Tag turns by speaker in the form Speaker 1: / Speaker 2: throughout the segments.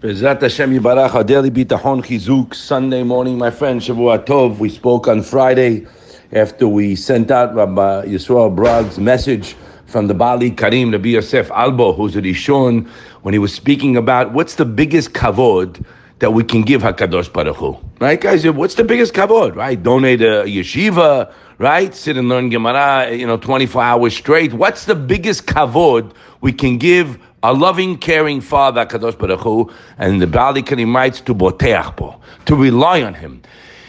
Speaker 1: Bezrat Hashem Yibarach, daily bitachon chizuk, Sunday morning, my friend, Shavua Tov. We spoke on Friday after we sent out Rabbi Yisrael Brag's message from the Baal Ikarim, Nabi Yosef Albo, who's a Rishon, when he was speaking about what's the biggest kavod that we can give HaKadosh Baruch Hu. Right, guys? What's the biggest kavod, right? Donate a yeshiva, right? Sit and learn Gemara, you know, 24 hours straight. What's the biggest kavod we can give a loving, caring Father, Kadosh Baruch Hu, and the Baal Ikarim writes to boteach to rely on Him.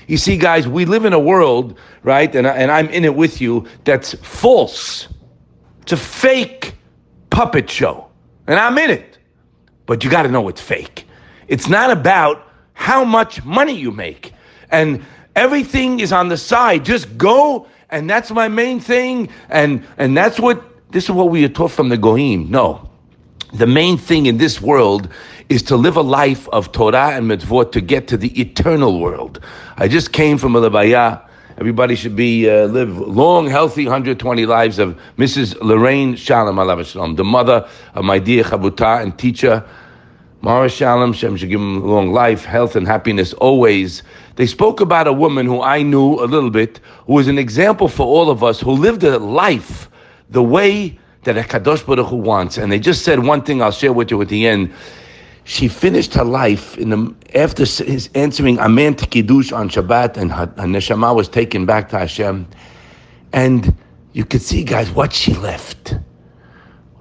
Speaker 1: You see, guys, we live in a world, right, and, I, and I'm in it with you, that's false. It's a fake puppet show. And I'm in it. But you got to know it's fake. It's not about how much money you make. And everything is on the side. Just go, and that's my main thing. And and that's what this is what we are taught from the Goyim. No. The main thing in this world is to live a life of Torah and mitzvot to get to the eternal world. I just came from a levaya. Everybody should be uh, live long, healthy, 120 lives of Mrs. Lorraine Shalom, Shalom, the mother of my dear chavruta and teacher, Mara Shalom. Shem should give him long life, health, and happiness always. They spoke about a woman who I knew a little bit, who was an example for all of us, who lived a life the way that a Kadosh Baruch Hu wants. And they just said one thing I'll share with you at the end. She finished her life in the, after his answering Amen to Kiddush on Shabbat, and her, her neshama was taken back to Hashem. And you could see, guys, what she left.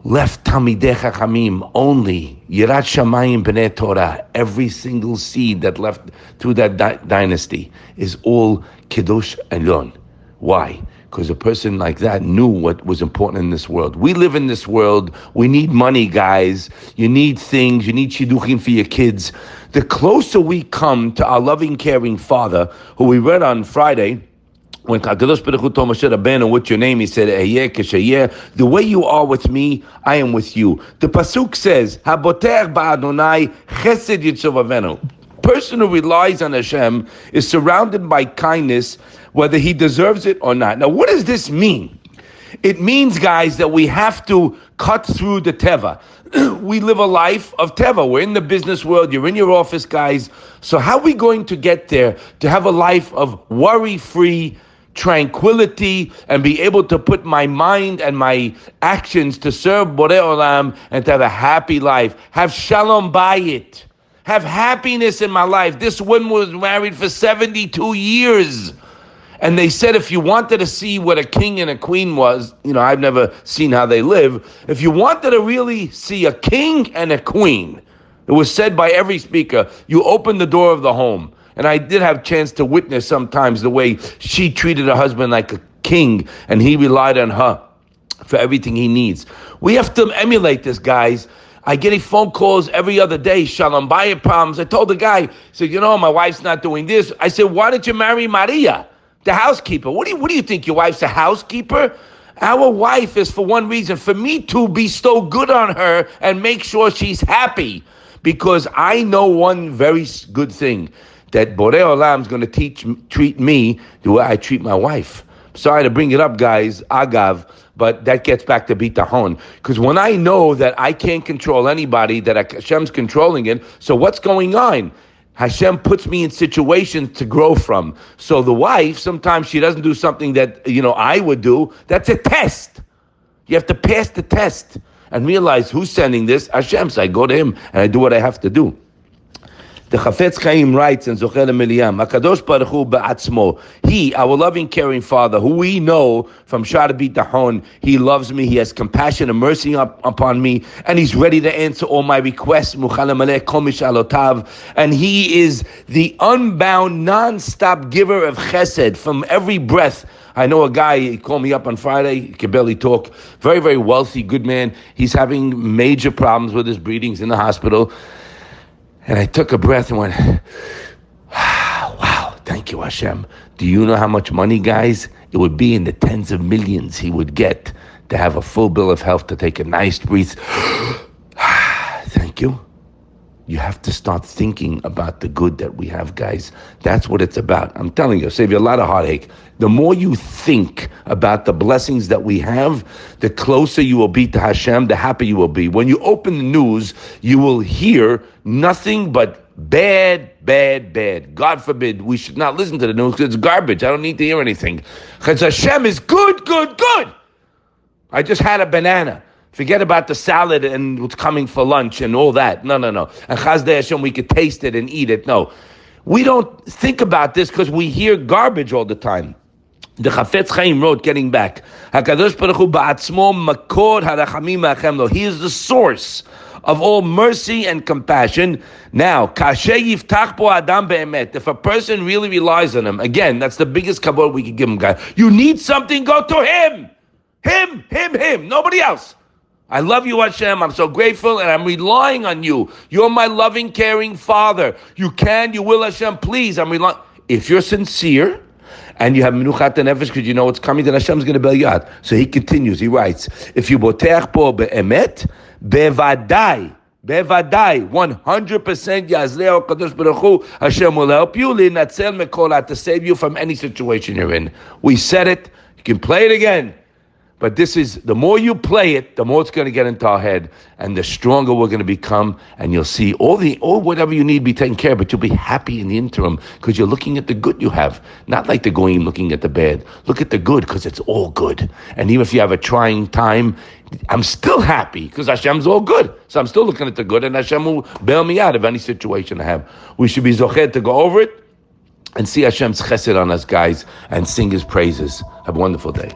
Speaker 1: Left Talmidei Chachamim only Yirat Shamayim B'nei Torah. Every single seed that left through that di- dynasty is all Kiddush and Yon. Why? Because a person like that knew what was important in this world. We live in this world. We need money, guys. You need things. You need shidduchim for your kids. The closer we come to our loving, caring Father, who we read on Friday, when Kadosh Baruch Hu told Moshe Rabbeinu, "What's your name?" He said, The way you are with me, I am with you. The pasuk says, "Haboter ba'Adonai chesed yitzov Person who relies on Hashem is surrounded by kindness whether he deserves it or not. Now, what does this mean? It means, guys, that we have to cut through the teva. we live a life of teva. We're in the business world. You're in your office, guys. So, how are we going to get there to have a life of worry free? tranquility and be able to put my mind and my actions to serve Borei Olam and to have a happy life. Have shalom bayit. Have happiness in my life. This woman was married for 72 years. And they said if you wanted to see what a king and a queen was, you know, I've never seen how they live. If you wanted to really see a king and a queen, it was said by every speaker, you open the door of the home. And I did have chance to witness sometimes the way she treated her husband like a king and he relied on her for everything he needs. We have to emulate this, guys. I get a phone calls every other day, Shalom Bayit problems. I told the guy, said, you know, my wife's not doing this. I said, why did you marry Maria? The housekeeper. What do you what do you think? Your wife's a housekeeper? Our wife is for one reason, for me to bestow good on her and make sure she's happy. Because I know one very good thing that Borei Olam is going to teach treat me the way I treat my wife. Sorry to bring it up, guys, agav, but that gets back to bitahon. Because when I know that I can't control anybody, that Hashem's controlling it, so what's going on? Hashem puts me in situations to grow from. So the wife, sometimes she doesn't do something that, you know, I would do. That's a test. You have to pass the test and realize who's sending this. Hashem. So I go to him and I do what I have to do. The Chafetz Chaim writes in Zachor L'Miriam, Hakadosh Baruch Hu. He, our loving, caring Father, who we know from Shara Bitahon, He loves me. He has compassion and mercy up, upon me, and He's ready to answer all my requests. And He is the unbound, non-stop giver of Chesed from every breath. I know a guy, he called me up on Friday, he could barely talk. Very, very wealthy, good man. He's having major problems with his breathings in the hospital. And I took a breath and went, wow, thank you, Hashem. Do you know how much money, guys? It would be in the tens of millions he would get to have a full bill of health, to take a nice breath. Ah, thank you. You have to start thinking about the good that we have, guys. That's what it's about. I'm telling you, save you a lot of heartache. The more you think about the blessings that we have, the closer you will be to Hashem, the happier you will be. When you open the news, you will hear nothing but bad, bad, bad. God forbid we should not listen to the news because it's garbage. I don't need to hear anything. Because Hashem is good, good, good. I just had a banana. Forget about the salad and what's coming for lunch and all that. No, no, no. And Chasdei Hashem, we could taste it and eat it. No. We don't think about this because we hear garbage all the time. The Chafetz Chaim wrote, getting back, HaKadosh Baruch Hu ba'atzmo makor harachamim ma'achem He is the source of all mercy and compassion. Now, kashe yiftach adam be'emet. If a person really relies on him, again, that's the biggest kavod we can give him, guy. You need something, go to him. Him, him, him, nobody else. I love you, Hashem. I'm so grateful and I'm relying on you. You're my loving, caring Father. You can, you will, Hashem. Please, I'm relying. If you're sincere and you have menuchat nefesh because you know what's coming, then Hashem's going to bail you out. So he continues. He writes, "If you boteach po beemet, bevadai." Bevadai, 100% Yazleo Kadosh Baruch Hashem will help you, linatzel mekola, to save you from any situation you're in. We said it, you can play it again. But this is the more you play it, the more it's going to get into our head, and the stronger we're going to become. And you'll see all the all whatever you need be taken care of, but you'll be happy in the interim because you're looking at the good you have, not like the going looking at the bad. Look at the good because it's all good. And even if you have a trying time, I'm still happy because Hashem's all good. So I'm still looking at the good, and Hashem will bail me out of any situation I have. We should be zochet to go over it and see Hashem's chesed on us, guys, and sing His praises. Have a wonderful day.